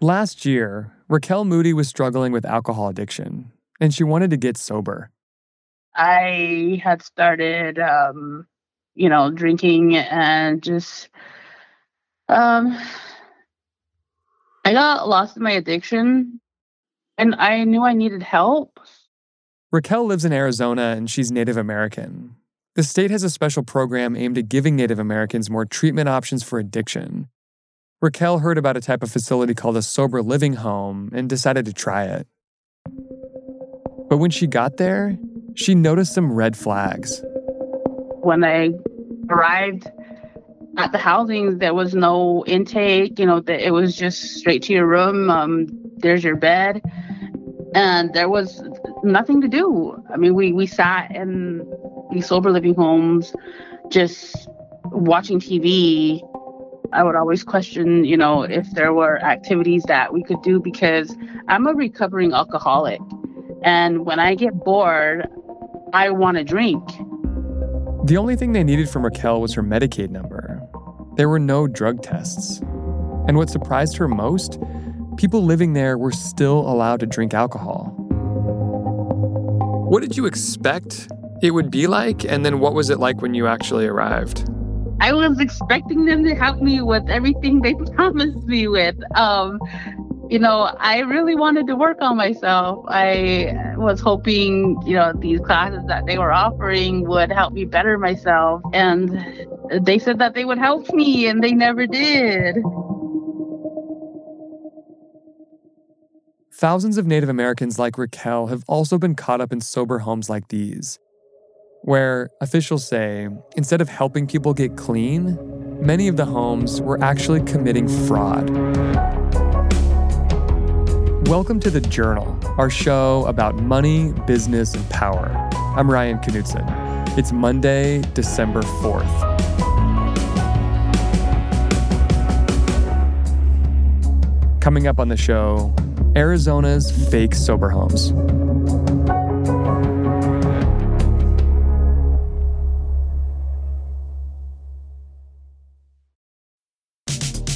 Last year, Raquel Moody was struggling with alcohol addiction, and she wanted to get sober. I had started, um, you know, drinking and just, um, I got lost in my addiction and I knew I needed help. Raquel lives in Arizona and she's Native American. The state has a special program aimed at giving Native Americans more treatment options for addiction. Raquel heard about a type of facility called a sober living home and decided to try it. But when she got there, she noticed some red flags. When I arrived at the housing, there was no intake. You know, it was just straight to your room. Um, there's your bed, and there was nothing to do. I mean, we we sat in these sober living homes, just watching TV. I would always question, you know, if there were activities that we could do because I'm a recovering alcoholic. And when I get bored, I want to drink. The only thing they needed from Raquel was her Medicaid number. There were no drug tests. And what surprised her most, people living there were still allowed to drink alcohol. What did you expect it would be like? And then what was it like when you actually arrived? I was expecting them to help me with everything they promised me with. Um, you know, I really wanted to work on myself. I was hoping, you know, these classes that they were offering would help me better myself. And they said that they would help me, and they never did. Thousands of Native Americans like Raquel have also been caught up in sober homes like these, where officials say instead of helping people get clean, many of the homes were actually committing fraud. Welcome to The Journal, our show about money, business, and power. I'm Ryan Knutson. It's Monday, December 4th. Coming up on the show, Arizona's fake sober homes.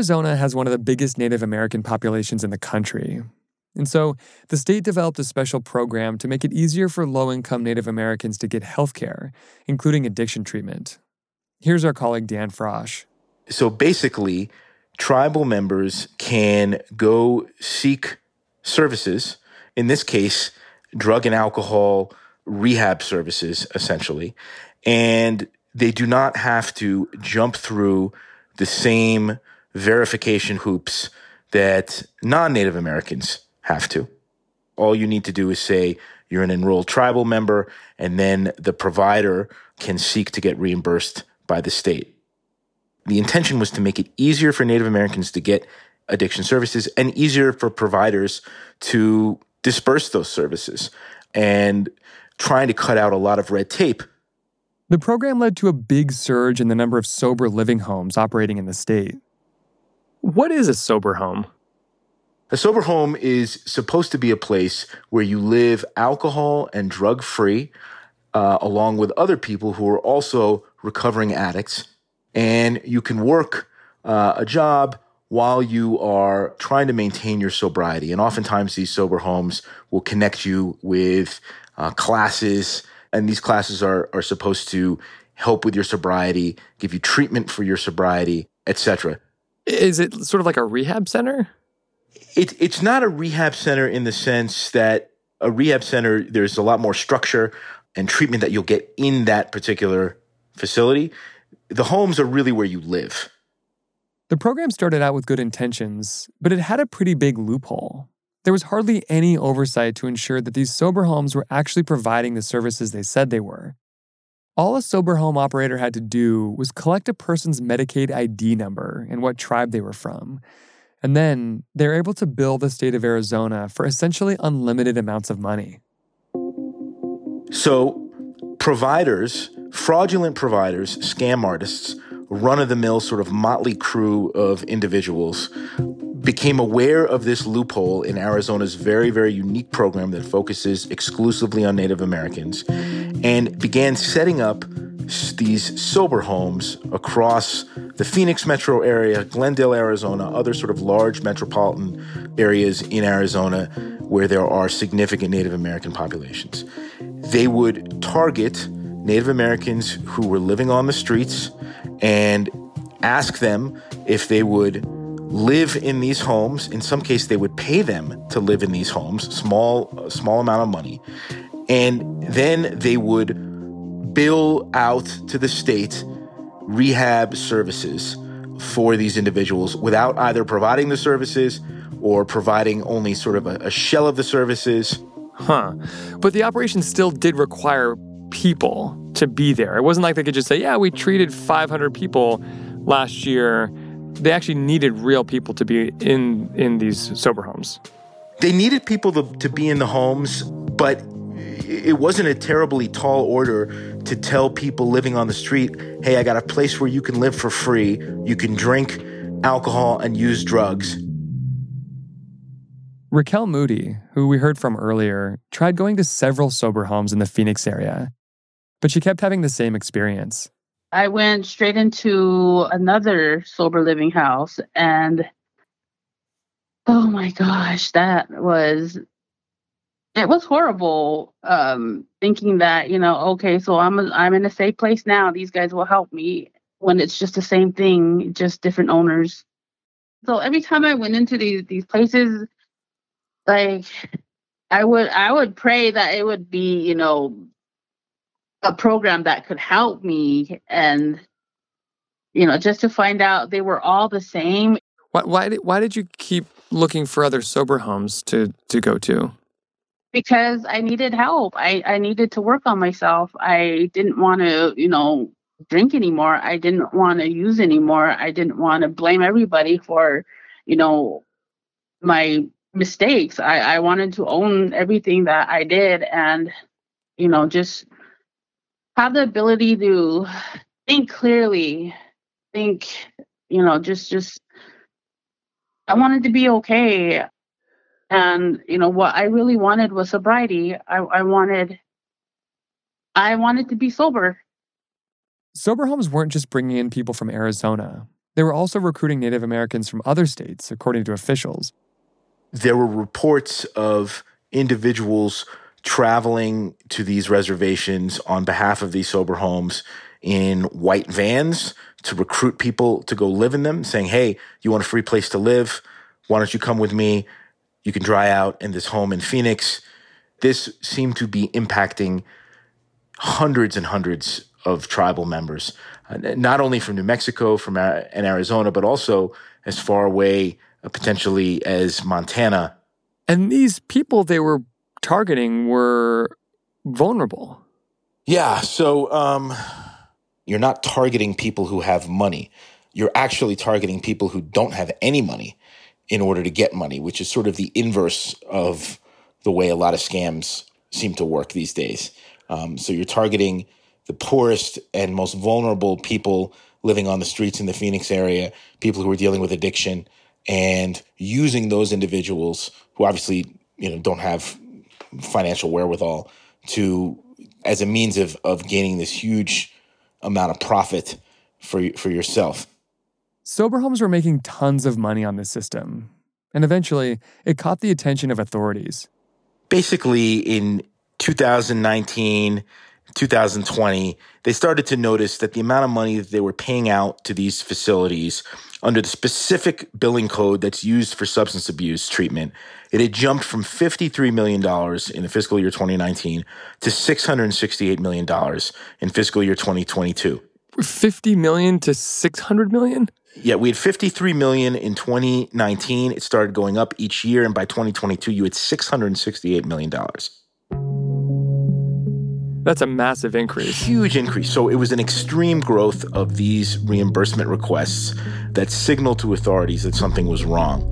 Arizona has one of the biggest Native American populations in the country. And so the state developed a special program to make it easier for low income Native Americans to get health care, including addiction treatment. Here's our colleague Dan Frosch. So basically, tribal members can go seek services, in this case, drug and alcohol rehab services, essentially, and they do not have to jump through the same verification hoops that non Native Americans have to. All you need to do is say you're an enrolled tribal member, and then the provider can seek to get reimbursed by the state. The intention was to make it easier for Native Americans to get addiction services and easier for providers to disperse those services and trying to cut out a lot of red tape. The program led to a big surge in the number of sober living homes operating in the state. What is a sober home? A sober home is supposed to be a place where you live alcohol and drug free, uh, along with other people who are also recovering addicts. And you can work uh, a job while you are trying to maintain your sobriety. And oftentimes, these sober homes will connect you with uh, classes, and these classes are, are supposed to help with your sobriety, give you treatment for your sobriety, etc. Is it sort of like a rehab center? It, it's not a rehab center in the sense that a rehab center, there's a lot more structure and treatment that you'll get in that particular facility. The homes are really where you live. The program started out with good intentions, but it had a pretty big loophole. There was hardly any oversight to ensure that these sober homes were actually providing the services they said they were. All a sober home operator had to do was collect a person's Medicaid ID number and what tribe they were from. And then they're able to bill the state of Arizona for essentially unlimited amounts of money. So, providers, fraudulent providers, scam artists, run of the mill sort of motley crew of individuals became aware of this loophole in Arizona's very, very unique program that focuses exclusively on Native Americans and began setting up these sober homes across the Phoenix metro area, Glendale, Arizona, other sort of large metropolitan areas in Arizona where there are significant Native American populations. They would target Native Americans who were living on the streets and ask them if they would live in these homes. In some case, they would pay them to live in these homes, small, small amount of money, and then they would bill out to the state rehab services for these individuals without either providing the services or providing only sort of a, a shell of the services. Huh. But the operation still did require people to be there. It wasn't like they could just say, yeah, we treated 500 people last year. They actually needed real people to be in, in these sober homes. They needed people to, to be in the homes, but it wasn't a terribly tall order to tell people living on the street, hey, I got a place where you can live for free. You can drink alcohol and use drugs. Raquel Moody, who we heard from earlier, tried going to several sober homes in the Phoenix area, but she kept having the same experience. I went straight into another sober living house and oh my gosh, that was it was horrible um thinking that, you know, okay, so I'm I'm in a safe place now. These guys will help me when it's just the same thing, just different owners. So every time I went into these these places like I would I would pray that it would be, you know, a program that could help me and you know just to find out they were all the same why, why did why did you keep looking for other sober homes to to go to because i needed help. I i needed to work on myself. I didn't want to you know drink anymore. I didn't want to use anymore. I didn't want to blame everybody for you know my mistakes. I i wanted to own everything that i did and you know just have the ability to think clearly, think, you know, just just I wanted to be okay. And, you know, what I really wanted was sobriety. I, I wanted I wanted to be sober. Sober homes weren't just bringing in people from Arizona. They were also recruiting Native Americans from other states, according to officials. There were reports of individuals traveling to these reservations on behalf of these sober homes in white vans to recruit people to go live in them, saying, Hey, you want a free place to live? Why don't you come with me? You can dry out in this home in Phoenix. This seemed to be impacting hundreds and hundreds of tribal members, uh, not only from New Mexico from and Arizona, but also as far away uh, potentially as Montana. And these people they were targeting were vulnerable. Yeah. So um, you're not targeting people who have money. You're actually targeting people who don't have any money in order to get money, which is sort of the inverse of the way a lot of scams seem to work these days. Um, so you're targeting the poorest and most vulnerable people living on the streets in the Phoenix area, people who are dealing with addiction, and using those individuals who obviously you know don't have financial wherewithal to as a means of of gaining this huge amount of profit for for yourself. Sober homes were making tons of money on this system, and eventually it caught the attention of authorities. Basically, in 2019, 2020, they started to notice that the amount of money that they were paying out to these facilities under the specific billing code that's used for substance abuse treatment, it had jumped from $53 million in the fiscal year 2019 to $668 million in fiscal year 2022. 50 million to 600 million? Yeah, we had 53 million in 2019. It started going up each year, and by 2022, you had 668 million dollars. That's a massive increase. Huge increase. So it was an extreme growth of these reimbursement requests that signaled to authorities that something was wrong.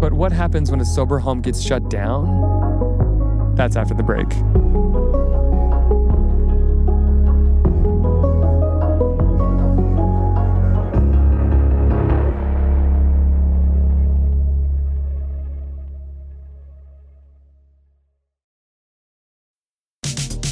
But what happens when a sober home gets shut down? That's after the break.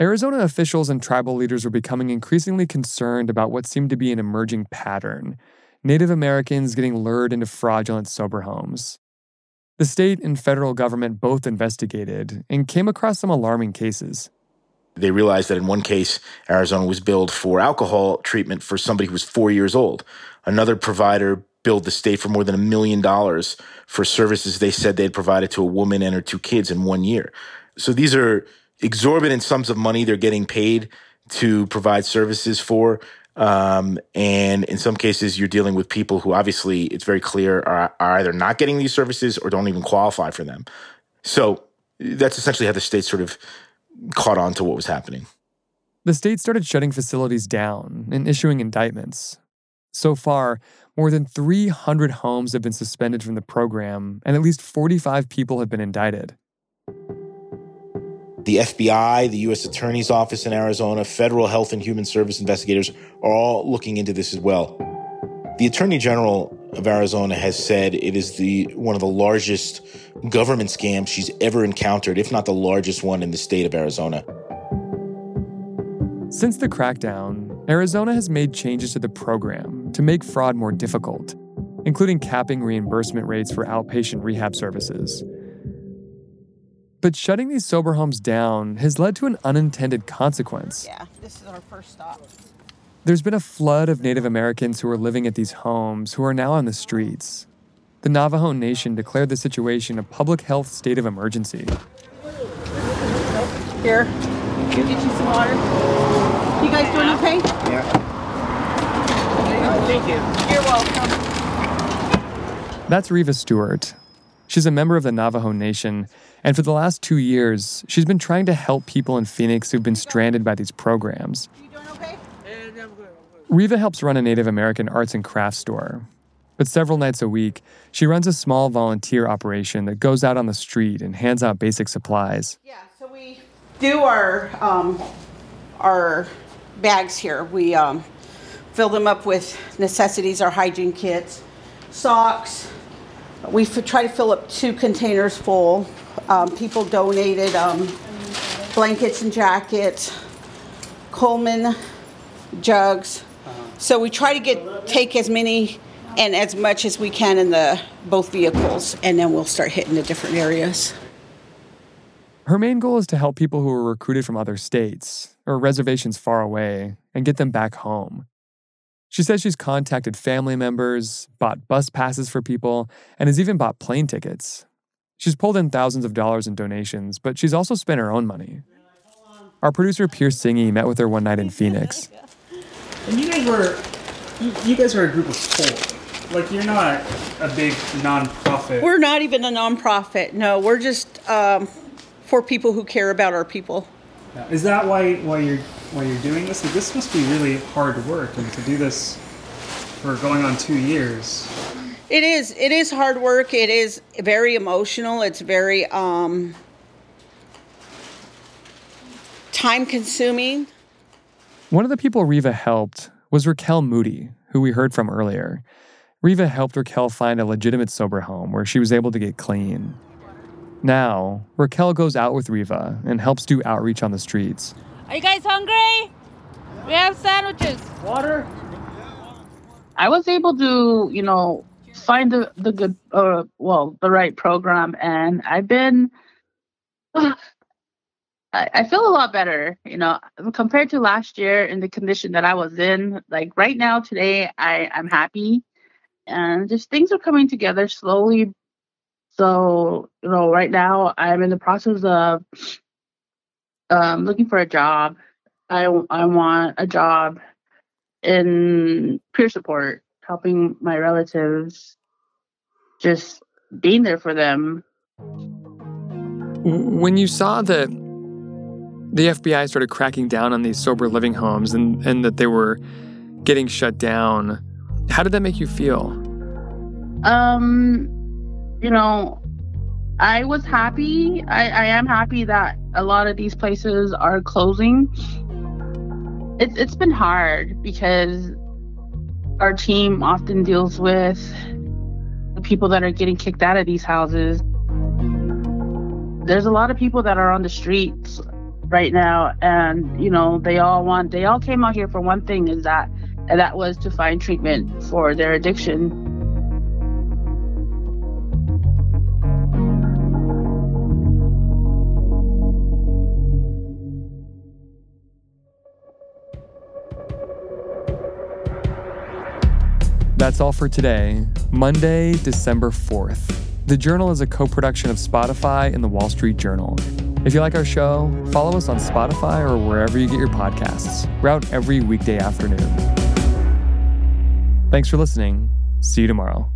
Arizona officials and tribal leaders were becoming increasingly concerned about what seemed to be an emerging pattern Native Americans getting lured into fraudulent sober homes. The state and federal government both investigated and came across some alarming cases. They realized that in one case, Arizona was billed for alcohol treatment for somebody who was four years old. Another provider billed the state for more than a million dollars for services they said they had provided to a woman and her two kids in one year. So these are exorbitant sums of money they're getting paid to provide services for. Um, and in some cases, you're dealing with people who obviously it's very clear are, are either not getting these services or don't even qualify for them. So that's essentially how the state sort of caught on to what was happening. The state started shutting facilities down and issuing indictments. So far, more than 300 homes have been suspended from the program, and at least 45 people have been indicted. The FBI, the U.S. Attorney's Office in Arizona, federal health and human service investigators are all looking into this as well. The Attorney General of Arizona has said it is the one of the largest government scams she's ever encountered, if not the largest one in the state of Arizona. Since the crackdown, Arizona has made changes to the program to make fraud more difficult, including capping reimbursement rates for outpatient rehab services but shutting these sober homes down has led to an unintended consequence. Yeah, this is our first stop. There's been a flood of Native Americans who are living at these homes who are now on the streets. The Navajo Nation declared the situation a public health state of emergency. Here, get you some water. You guys doing okay? Yeah. Thank you. You're welcome. That's Reva Stewart. She's a member of the Navajo Nation and for the last two years, she's been trying to help people in Phoenix who've been stranded by these programs. Reva helps run a Native American arts and crafts store. But several nights a week, she runs a small volunteer operation that goes out on the street and hands out basic supplies. Yeah, so we do our um, our bags here. We um, fill them up with necessities, our hygiene kits, socks. We f- try to fill up two containers full um, people donated um, blankets and jackets, Coleman jugs. So we try to get take as many and as much as we can in the both vehicles, and then we'll start hitting the different areas. Her main goal is to help people who are recruited from other states or reservations far away and get them back home. She says she's contacted family members, bought bus passes for people, and has even bought plane tickets. She's pulled in thousands of dollars in donations, but she's also spent her own money. Our producer Pierce Singgih met with her one night in Phoenix. And you guys were, you, you guys are a group of four. Like you're not a big nonprofit. We're not even a nonprofit. No, we're just um, for people who care about our people. Is that why why you're why you're doing this? Like, this must be really hard work, and to do this for going on two years. It is. It is hard work. It is very emotional. It's very um, time consuming. One of the people Reva helped was Raquel Moody, who we heard from earlier. Reva helped Raquel find a legitimate sober home where she was able to get clean. Now, Raquel goes out with Reva and helps do outreach on the streets. Are you guys hungry? We have sandwiches. Water? I was able to, you know, find the, the good, uh, well, the right program. And I've been, uh, I, I feel a lot better, you know, compared to last year in the condition that I was in. Like right now, today, I, I'm happy. And just things are coming together slowly so, you know, right now I'm in the process of um, looking for a job. I, I want a job in peer support, helping my relatives, just being there for them. When you saw that the FBI started cracking down on these sober living homes and, and that they were getting shut down, how did that make you feel? Um, you know, I was happy. I, I am happy that a lot of these places are closing. It's it's been hard because our team often deals with the people that are getting kicked out of these houses. There's a lot of people that are on the streets right now and you know they all want they all came out here for one thing is that and that was to find treatment for their addiction That's all for today, Monday, December 4th. The Journal is a co production of Spotify and the Wall Street Journal. If you like our show, follow us on Spotify or wherever you get your podcasts. We're out every weekday afternoon. Thanks for listening. See you tomorrow.